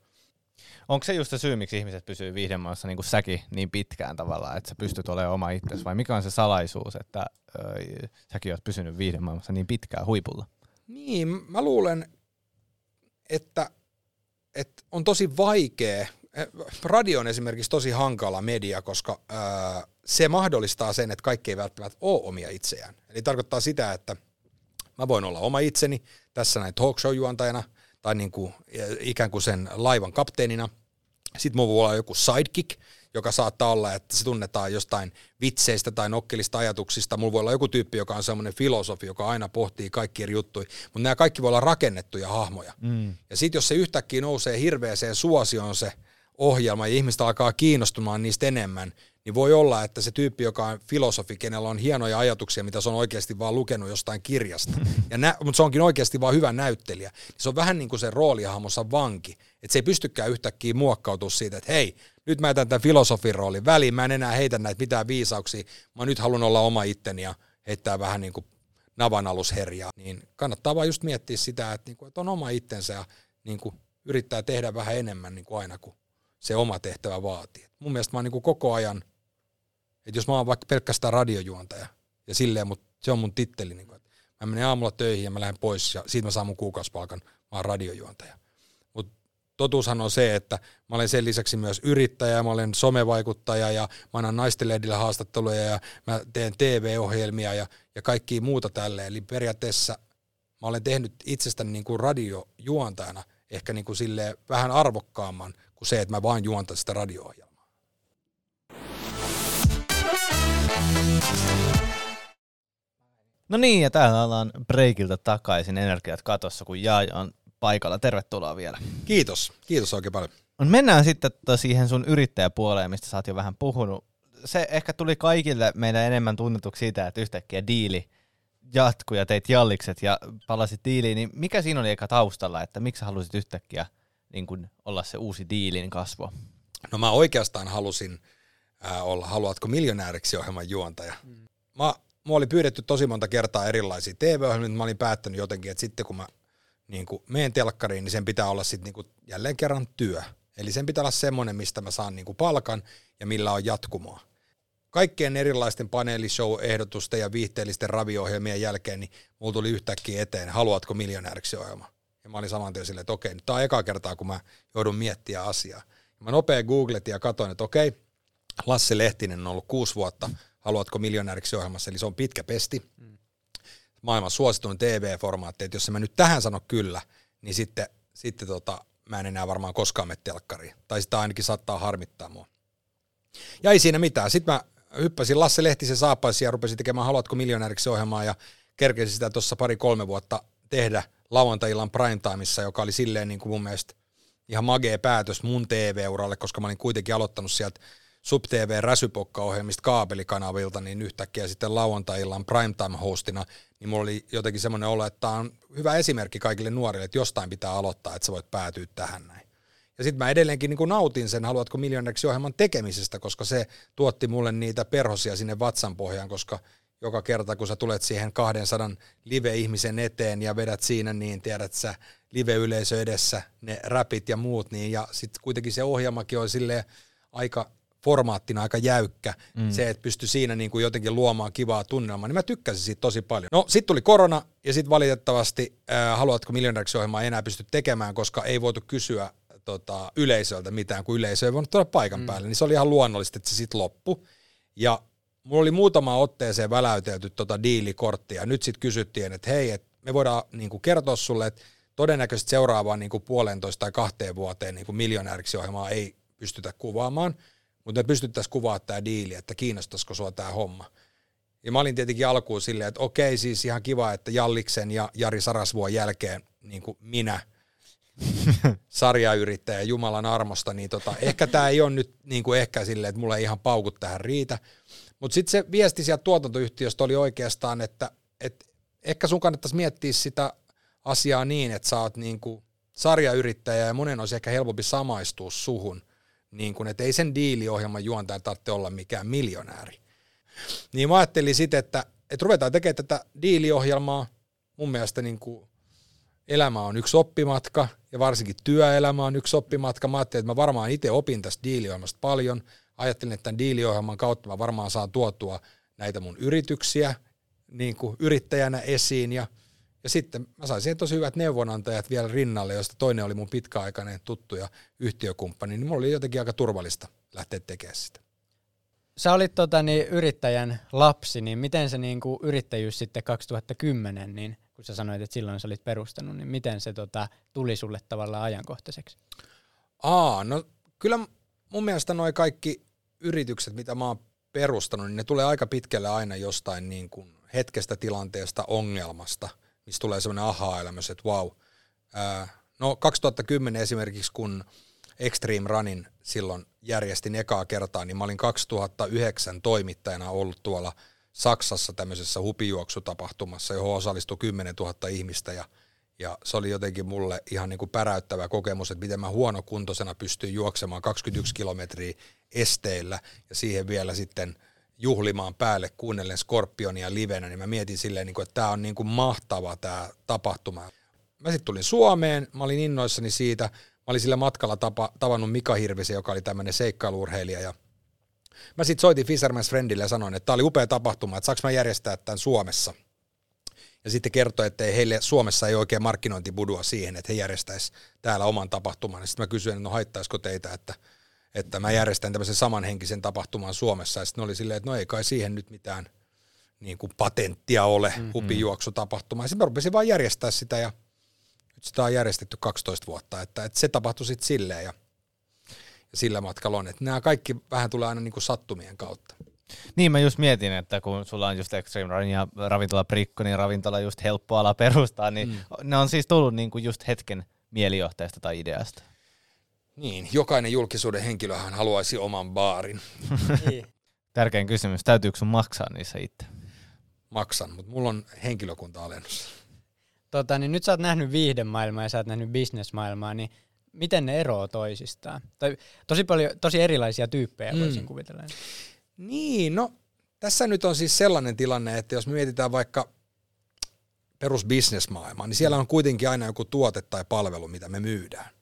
Onko se just se syy, miksi ihmiset pysyy viihdemaassa niin kuin säkin niin pitkään tavallaan, että sä pystyt olemaan oma itsesi, vai mikä on se salaisuus, että ö, säkin oot pysynyt viihdemaailmassa niin pitkään huipulla? Niin, mä luulen, että, että on tosi vaikea. Radio on esimerkiksi tosi hankala media, koska ää, se mahdollistaa sen, että kaikki ei välttämättä ole omia itseään. Eli tarkoittaa sitä, että mä voin olla oma itseni tässä näin talk show-juontajana tai niin kuin, ikään kuin sen laivan kapteenina. Sitten mulla voi olla joku sidekick, joka saattaa olla, että se tunnetaan jostain vitseistä tai nokkelista ajatuksista. Mulla voi olla joku tyyppi, joka on semmoinen filosofi, joka aina pohtii kaikki eri juttuja, mutta nämä kaikki voi olla rakennettuja hahmoja. Mm. Ja sitten jos se yhtäkkiä nousee hirveäseen suosioon se ohjelma ja ihmistä alkaa kiinnostumaan niistä enemmän, niin voi olla, että se tyyppi, joka on filosofi, kenellä on hienoja ajatuksia, mitä se on oikeasti vaan lukenut jostain kirjasta, ja nä- mutta se onkin oikeasti vaan hyvä näyttelijä, niin se on vähän niin kuin se roolihahmossa vanki, että se ei pystykään yhtäkkiä muokkautua siitä, että hei, nyt mä jätän tämän filosofin roolin väliin, mä en enää heitä näitä mitään viisauksia, mä nyt haluan olla oma itteni ja heittää vähän niin kuin navanalusherjaa, niin kannattaa vaan just miettiä sitä, että, niin kuin, että on oma itsensä ja niin kuin yrittää tehdä vähän enemmän niin kuin aina kuin se oma tehtävä vaatii. Mun mielestä mä oon niin kuin koko ajan että jos mä oon vaikka pelkästään radiojuontaja ja silleen, mutta se on mun titteli, niin kuin, mä menen aamulla töihin ja mä lähden pois ja siitä mä saan mun kuukausipalkan, mä oon radiojuontaja. Mutta totuushan on se, että mä olen sen lisäksi myös yrittäjä, mä olen somevaikuttaja ja mä annan naistelehdille haastatteluja ja mä teen TV-ohjelmia ja, ja kaikki muuta tälle. Eli periaatteessa mä olen tehnyt itsestäni niin kuin radiojuontajana ehkä niin kuin vähän arvokkaamman kuin se, että mä vaan juontan sitä radio No niin, ja täällä ollaan breikiltä takaisin energiat katossa, kun Jaaja on paikalla. Tervetuloa vielä. Kiitos. Kiitos oikein paljon. Mennään sitten tota siihen sun yrittäjäpuoleen, mistä sä oot jo vähän puhunut. Se ehkä tuli kaikille meidän enemmän tunnetuksi siitä, että yhtäkkiä diili jatkui ja teit jallikset ja palasit diiliin, niin mikä siinä oli eka taustalla, että miksi sä halusit yhtäkkiä niin kun olla se uusi diilin kasvo? No mä oikeastaan halusin ää, olla Haluatko miljonääriksi ohjelman juontaja. Mm. Mä mua oli pyydetty tosi monta kertaa erilaisia TV-ohjelmia, mä olin päättänyt jotenkin, että sitten kun mä niin kuin menen telkkariin, niin sen pitää olla sitten niin kuin jälleen kerran työ. Eli sen pitää olla semmoinen, mistä mä saan niin kuin palkan ja millä on jatkumoa. Kaikkien erilaisten paneelishow-ehdotusten ja viihteellisten raviohjelmien jälkeen, niin mulla tuli yhtäkkiä eteen, haluatko miljonääriksi ohjelma? Ja mä olin saman tien silleen, että okei, nyt tämä on eka kertaa, kun mä joudun miettiä asiaa. Mä nopea googletin ja katsoin, että okei, Lasse Lehtinen on ollut kuusi vuotta Haluatko miljonääriksi ohjelmassa, eli se on pitkä pesti. Maailman suosituin TV-formaatti, että jos mä nyt tähän sano kyllä, niin sitten, sitten tota, mä en enää varmaan koskaan mene telkkariin. Tai sitä ainakin saattaa harmittaa mua. Ja ei siinä mitään. Sitten mä hyppäsin Lasse Lehtisen saapaisiin ja rupesin tekemään Haluatko miljonääriksi ohjelmaa ja kerkesin sitä tuossa pari-kolme vuotta tehdä lauantai-illan primetimeissa, joka oli silleen niin kuin mun mielestä ihan magee päätös mun TV-uralle, koska mä olin kuitenkin aloittanut sieltä SubTV räsypokka-ohjelmista kaapelikanavilta, niin yhtäkkiä sitten lauantai-illan primetime-hostina, niin mulla oli jotenkin semmoinen olo, että tämä on hyvä esimerkki kaikille nuorille, että jostain pitää aloittaa, että sä voit päätyä tähän näin. Ja sitten mä edelleenkin niin nautin sen Haluatko miljonääriksi ohjelman tekemisestä, koska se tuotti mulle niitä perhosia sinne vatsan pohjaan, koska joka kerta kun sä tulet siihen 200 live-ihmisen eteen ja vedät siinä, niin tiedät sä live-yleisö edessä ne räpit ja muut, niin ja sitten kuitenkin se ohjelmakin oli silleen aika formaattina aika jäykkä. Mm. Se, että pystyi siinä niin kuin jotenkin luomaan kivaa tunnelmaa, niin mä tykkäsin siitä tosi paljon. No sitten tuli korona ja sitten valitettavasti äh, Haluatko miljonääriksi ohjelmaa ei enää pysty tekemään, koska ei voitu kysyä tota, yleisöltä mitään, kun yleisö ei voinut tulla paikan mm. päälle. Niin se oli ihan luonnollista, että se sitten loppui. Ja mulla oli muutama otteeseen väläytelty tota diilikorttia. Nyt sitten kysyttiin, että hei, et me voidaan niin kuin kertoa sulle, että todennäköisesti seuraavaan niin kuin puolentoista tai kahteen vuoteen niin kuin miljonääriksi ohjelmaa ei pystytä kuvaamaan – mutta me pystyttäisiin kuvaamaan tämä diili, että kiinnostaisiko sua tämä homma. Ja mä olin tietenkin alkuun silleen, että okei, siis ihan kiva, että Jalliksen ja Jari Sarasvuon jälkeen niin kuin minä, sarjayrittäjä Jumalan armosta, niin tota, ehkä tämä ei ole nyt niin kuin ehkä silleen, että mulla ei ihan paukut tähän riitä. Mutta sitten se viesti sieltä tuotantoyhtiöstä oli oikeastaan, että, että ehkä sun kannattaisi miettiä sitä asiaa niin, että sä oot niin kuin sarjayrittäjä ja monen olisi ehkä helpompi samaistua suhun, Niin kun, että ei sen diiliohjelman juontaja tarvitse olla mikään miljonääri. Niin mä ajattelin sitten, että, että ruvetaan tekemään tätä diiliohjelmaa. Mun mielestä niin kuin elämä on yksi oppimatka ja varsinkin työelämä on yksi oppimatka. Mä ajattelin, että mä varmaan itse opin tästä diiliohjelmasta paljon. Ajattelin, että tämän diiliohjelman kautta mä varmaan saan tuotua näitä mun yrityksiä niin kuin yrittäjänä esiin ja, ja sitten mä sain siihen tosi hyvät neuvonantajat vielä rinnalle, josta toinen oli mun pitkäaikainen tuttu ja yhtiökumppani, niin mulla oli jotenkin aika turvallista lähteä tekemään sitä. Sä olit tota, niin, yrittäjän lapsi, niin miten se niin kuin, yrittäjyys sitten 2010, niin kun sä sanoit, että silloin sä olit perustanut, niin miten se tota, tuli sulle tavallaan ajankohtaiseksi? Aa, no kyllä mun mielestä noi kaikki yritykset, mitä mä oon perustanut, niin ne tulee aika pitkälle aina jostain niin kuin hetkestä, tilanteesta, ongelmasta, missä tulee semmoinen aha-elämys, että wow. no 2010 esimerkiksi, kun Extreme Runin silloin järjestin ekaa kertaa, niin mä olin 2009 toimittajana ollut tuolla Saksassa tämmöisessä hupijuoksutapahtumassa, johon osallistui 10 000 ihmistä ja, ja se oli jotenkin mulle ihan niin kuin päräyttävä kokemus, että miten mä huonokuntoisena pystyin juoksemaan 21 kilometriä esteillä ja siihen vielä sitten juhlimaan päälle kuunnellen Scorpionia livenä, niin mä mietin silleen, niin että tämä on niin kuin mahtava tämä tapahtuma. Mä sitten tulin Suomeen, mä olin innoissani siitä, mä olin sillä matkalla tapa, tavannut Mika Hirvisen, joka oli tämmöinen seikkailuurheilija ja Mä sitten soitin Fisherman's Friendille ja sanoin, että tämä oli upea tapahtuma, että saanko mä järjestää tämän Suomessa. Ja sitten kertoi, että heille Suomessa ei oikein markkinointibudua siihen, että he järjestäisi täällä oman tapahtuman. Ja sitten mä kysyin, no haittaisiko teitä, että, että mä järjestän tämmöisen samanhenkisen tapahtuman Suomessa. Ja sitten oli silleen, että no ei kai siihen nyt mitään niin kuin patenttia ole, mm-hmm. hupijuoksutapahtuma. Ja sitten mä rupesin vaan järjestää sitä ja nyt sitä on järjestetty 12 vuotta, että, että se tapahtui sitten silleen. Ja ja sillä matkalla on. Että nämä kaikki vähän tulee aina niin kuin sattumien kautta. Niin mä just mietin, että kun sulla on just Extreme Run ja ravintola Prikko, niin ravintola just helppo ala perustaa, niin mm. ne on siis tullut niin kuin just hetken mielijohteesta tai ideasta. Niin, jokainen julkisuuden henkilöhän haluaisi oman baarin. Niin. Tärkein kysymys, täytyykö sun maksaa niissä itse? Maksan, mutta mulla on henkilökunta-alennus. Tota, niin nyt sä oot nähnyt viihdemaailmaa ja sä oot nähnyt bisnesmaailmaa, niin miten ne eroavat toisistaan? Tai tosi paljon, tosi erilaisia tyyppejä mm. voisin kuvitella. Niin, no tässä nyt on siis sellainen tilanne, että jos me mietitään vaikka perusbisnesmaailmaa, niin siellä on kuitenkin aina joku tuote tai palvelu, mitä me myydään.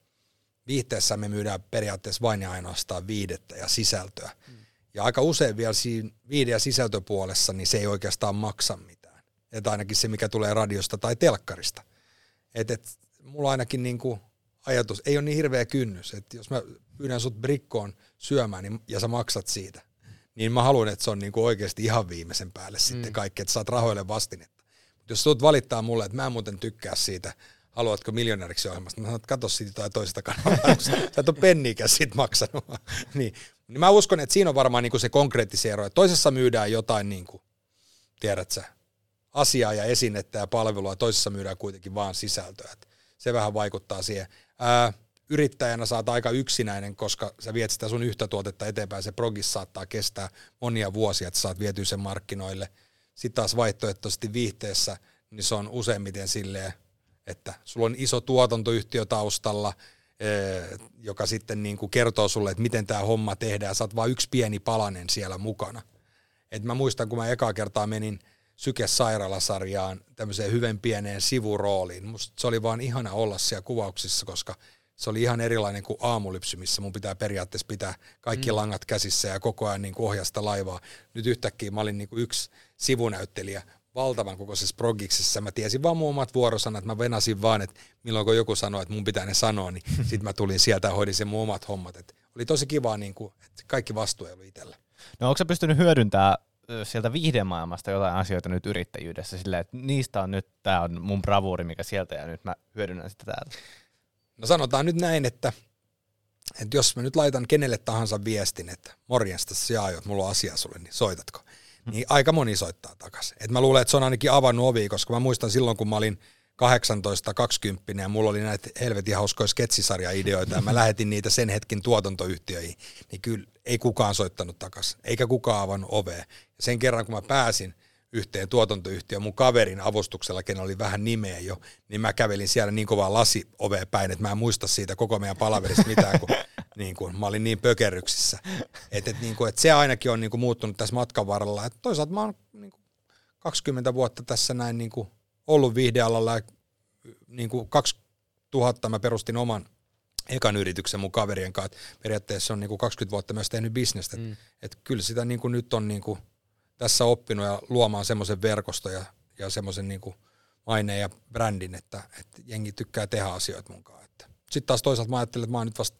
Viihteessä me myydään periaatteessa vain ja ainoastaan viidettä ja sisältöä. Mm. Ja aika usein vielä siinä viide- ja sisältöpuolessa, niin se ei oikeastaan maksa mitään. Että ainakin se, mikä tulee radiosta tai telkkarista. Et, et, mulla ainakin niin kuin ajatus, ei ole niin hirveä kynnys, että jos mä pyydän sut brikkoon syömään niin, ja sä maksat siitä, niin mä haluan, että se on niinku oikeasti ihan viimeisen päälle mm. sitten kaikki, että saat rahoille vastinetta. Mutta jos tulet valittaa mulle, että mä en muuten tykkää siitä, haluatko miljonääriksi ohjelmasta, mä sanon, että katso siitä tai toisesta kanavaa, sä et ole penniikään siitä maksanut. niin. niin mä uskon, että siinä on varmaan niinku se konkreettinen ero, että toisessa myydään jotain, niinku, tiedät sä, asiaa ja esinettä ja palvelua, ja toisessa myydään kuitenkin vaan sisältöä. Et se vähän vaikuttaa siihen. Ää, yrittäjänä saat aika yksinäinen, koska sä viet sitä sun yhtä tuotetta eteenpäin. Se progis saattaa kestää monia vuosia, että saat vietyä sen markkinoille. Sitten taas vaihtoehtoisesti viihteessä, niin se on useimmiten silleen, että sulla on iso tuotantoyhtiö taustalla, joka sitten niin kuin kertoo sulle, että miten tämä homma tehdään. Sä oot vaan yksi pieni palanen siellä mukana. Et mä muistan, kun mä ekaa kertaa menin – sykesairaalasarjaan tämmöiseen hyvän pieneen sivurooliin. Musta se oli vaan ihana olla siellä kuvauksissa, koska se oli ihan erilainen kuin aamulypsy, missä mun pitää periaatteessa pitää kaikki mm. langat käsissä ja koko ajan niin kuin ohjasta laivaa. Nyt yhtäkkiä mä olin niin kuin yksi sivunäyttelijä valtavan kokoisessa progiksessa. Mä tiesin vaan mun omat vuorosanat, mä venasin vaan, että milloin kun joku sanoi, että mun pitää ne sanoa, niin sitten mä tulin sieltä ja hoidin sen mun omat hommat. Et oli tosi kiva, niin kuin, että kaikki vastuu ei ollut itsellä. No onko sä pystynyt hyödyntämään sieltä viihdemaailmasta jotain asioita nyt yrittäjyydessä silleen, että niistä on nyt, tämä on mun bravuuri, mikä sieltä ja nyt mä hyödynnän sitä täällä? No sanotaan nyt näin, että, että jos mä nyt laitan kenelle tahansa viestin, että morjesta sä aiot, mulla on asia sulle, niin soitatko? Hmm. Niin aika moni soittaa takaisin. Et mä luulen, että se on ainakin avannut ovi, koska mä muistan silloin, kun mä olin 18-20 ja mulla oli näitä helvetin hauskoja sketsisarja-ideoita ja mä lähetin niitä sen hetkin tuotantoyhtiöihin, niin kyllä ei kukaan soittanut takaisin, eikä kukaan avannut ovea. Ja sen kerran, kun mä pääsin yhteen tuotantoyhtiöön mun kaverin avustuksella, ken oli vähän nimeä jo, niin mä kävelin siellä niin kovaa lasi ovea päin, että mä en muista siitä koko meidän palaverista mitään, kun Niin kuin, mä olin niin pökerryksissä. Että et, niin kuin, et se ainakin on niin kuin, muuttunut tässä matkan varrella. Et toisaalta mä oon niin kuin, 20 vuotta tässä näin niin kuin, ollut viihdealalla ja niin kuin 2000 mä perustin oman ekan yrityksen mun kaverien kanssa. Et periaatteessa on niin kuin 20 vuotta myös tehnyt bisnestä. Mm. Et kyllä sitä niin kuin, nyt on niin kuin, tässä oppinut ja luomaan semmoisen verkoston ja, ja semmoisen niin maineen ja brändin, että, että jengi tykkää tehdä asioita mun kanssa. Sitten taas toisaalta mä ajattelin, että mä oon nyt vasta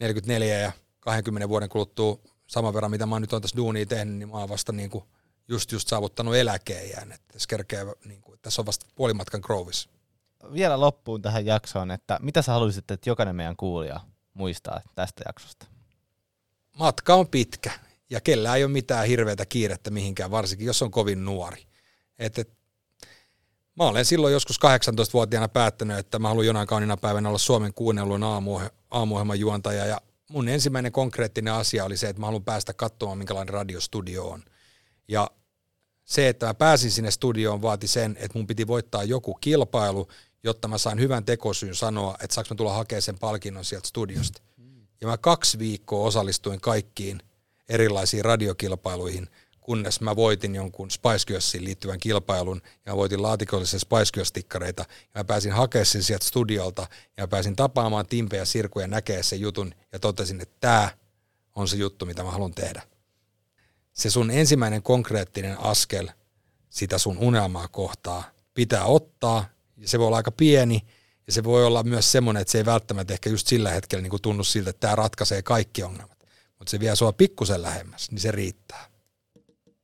44 ja 20 vuoden kuluttua saman verran, mitä mä nyt oon tässä duunia tehnyt, niin mä oon vasta niin kuin just, just saavuttanut eläkeijään. Että tässä, kerkee, niin kuin, tässä on vasta puolimatkan Grovis. Vielä loppuun tähän jaksoon, että mitä sä haluaisit, että jokainen meidän kuulija muistaa tästä jaksosta? Matka on pitkä ja kellään ei ole mitään hirveätä kiirettä mihinkään, varsinkin jos on kovin nuori. Et, et, mä olen silloin joskus 18-vuotiaana päättänyt, että mä haluan jonain kaunina päivänä olla Suomen kuunnellun aamuohjelman juontaja ja mun ensimmäinen konkreettinen asia oli se, että mä haluan päästä katsomaan, minkälainen radiostudio on. Ja se, että mä pääsin sinne studioon, vaati sen, että mun piti voittaa joku kilpailu, jotta mä sain hyvän tekosyyn sanoa, että saanko mä tulla hakemaan sen palkinnon sieltä studiosta. Ja mä kaksi viikkoa osallistuin kaikkiin erilaisiin radiokilpailuihin, kunnes mä voitin jonkun Spice Girlsiin liittyvän kilpailun ja mä voitin laatikollisen Spice Girls-tikkareita ja mä pääsin hakemaan sen sieltä studiolta ja mä pääsin tapaamaan Timpe ja Sirku ja näkee sen jutun ja totesin, että tämä on se juttu, mitä mä haluan tehdä. Se sun ensimmäinen konkreettinen askel sitä sun unelmaa kohtaa pitää ottaa ja se voi olla aika pieni ja se voi olla myös semmoinen, että se ei välttämättä ehkä just sillä hetkellä niin tunnu siltä, että tämä ratkaisee kaikki ongelmat. Mutta se vie sua pikkusen lähemmäs, niin se riittää.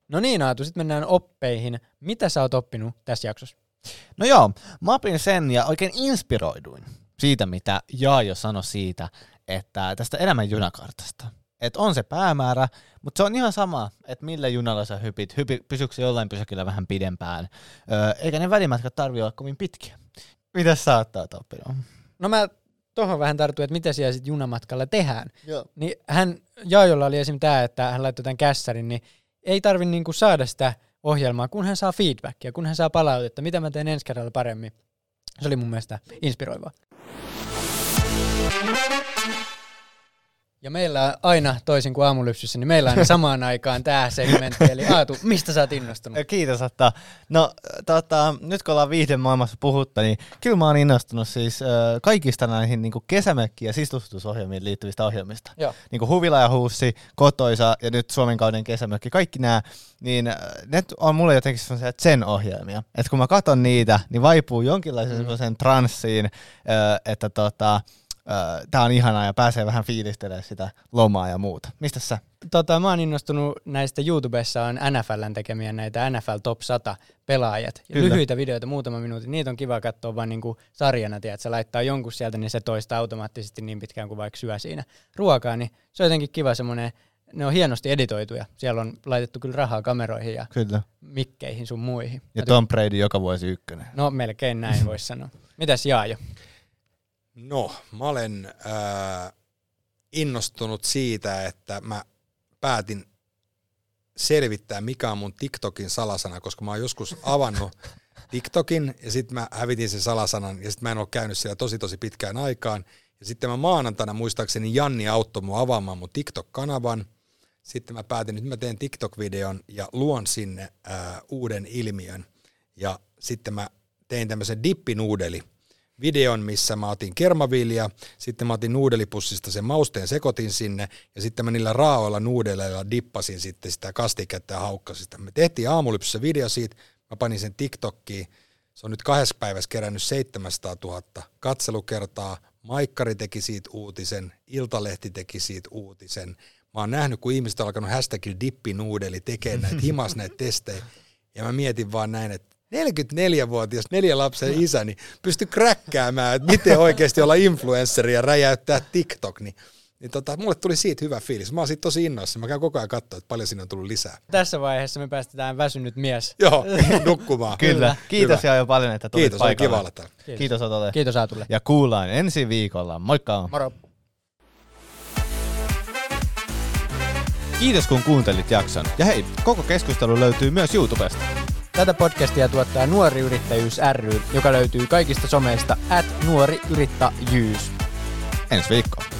No niin Aatu, sitten mennään oppeihin. Mitä sä oot oppinut tässä jaksossa? No joo, mä opin sen ja oikein inspiroiduin siitä, mitä Jaajo sanoi siitä, että tästä elämän junakartasta. Että on se päämäärä, mutta se on ihan sama, että millä junalla sä hypit, hypi, pysyykö se jollain pysäkillä vähän pidempään, öö, eikä ne välimatkat tarvitse olla kovin pitkiä. Mitä sä oot oppinut? No mä tuohon vähän tarttuu, että mitä siellä sitten junamatkalla tehdään. Joo. Niin hän, Jaajolla oli esim. tämä, että hän laittoi tämän kässärin, niin ei tarvi niinku saada sitä ohjelmaa, kun hän saa feedbackia, kun hän saa palautetta, mitä mä teen ensi kerralla paremmin. Se oli mun mielestä inspiroivaa. Ja meillä aina, toisin kuin aamulypsyssä, niin meillä on samaan aikaan tämä segmentti. Eli Aatu, mistä sä oot innostunut? Kiitos, että no tota, nyt kun ollaan viihden maailmassa puhutta, niin kyllä mä oon innostunut siis äh, kaikista näihin niin kesämökki- ja sistustusohjelmiin liittyvistä ohjelmista. Joo. Niin kuin Huvila ja Huussi, Kotoisa ja nyt Suomen kauden kesämökki, kaikki nämä, niin ne on mulle jotenkin sellaisia Zen-ohjelmia. Että kun mä katson niitä, niin vaipuu jonkinlaisen mm. transsiin, äh, että tota, tää on ihanaa ja pääsee vähän fiilistelemään sitä lomaa ja muuta. Mistä sä? Tota, mä oon innostunut näistä YouTubessa on NFLn tekemiä näitä NFL Top 100 pelaajat. Kyllä. Lyhyitä videoita, muutama minuutti. Niitä on kiva katsoa vaan niinku sarjana, tiedät, sä laittaa jonkun sieltä, niin se toistaa automaattisesti niin pitkään kuin vaikka syö siinä ruokaa, niin se on jotenkin kiva semmoinen ne on hienosti editoituja. Siellä on laitettu kyllä rahaa kameroihin ja kyllä. mikkeihin sun muihin. Ja Tom Brady joka vuosi ykkönen. No melkein näin voisi sanoa. Mitäs Jaajo? No, mä olen äh, innostunut siitä, että mä päätin selvittää, mikä on mun TikTokin salasana, koska mä oon joskus avannut TikTokin ja sitten mä hävitin sen salasanan ja sitten mä en ole käynyt siellä tosi tosi pitkään aikaan. Ja sitten mä maanantaina muistaakseni Janni auttoi mua avaamaan mun TikTok-kanavan. Sitten mä päätin, että mä teen TikTok-videon ja luon sinne ää, uuden ilmiön. Ja sitten mä tein tämmöisen dippinuudeli videon, missä mä otin kermavilja, sitten mä otin nuudelipussista sen mausteen sekoitin sinne, ja sitten mä niillä raaoilla nuudeleilla dippasin sitten sitä kastiketta ja haukkasin sitä. Me tehtiin aamulypsyssä video siitä, mä panin sen TikTokkiin, se on nyt kahdessa päivässä kerännyt 700 000 katselukertaa, Maikkari teki siitä uutisen, Iltalehti teki siitä uutisen. Mä oon nähnyt, kun ihmiset on alkanut hashtagin dippinuudeli tekee näitä himas näitä testejä. Ja mä mietin vaan näin, että 44-vuotias neljä lapsen isä, niin pysty kräkkäämään, että miten oikeasti olla influenssari ja räjäyttää TikTok, niin niin tota, mulle tuli siitä hyvä fiilis. Mä oon siitä tosi innoissa. Mä käyn koko ajan katsoa, että paljon siinä on tullut lisää. Tässä vaiheessa me päästetään väsynyt mies. Joo, nukkumaan. Kyllä. Kiitos ja jo paljon, että tulit Kiitos, paikalle. kiva olla täällä. Kiitos. Kiitos Otolle. Kiitos Aatulle. Ja kuullaan ensi viikolla. Moikka! Moro! Kiitos kun kuuntelit jakson. Ja hei, koko keskustelu löytyy myös YouTubesta. Tätä podcastia tuottaa Nuori Yrittäjyys ry, joka löytyy kaikista someista at nuori yrittäjyys. Ensi viikko.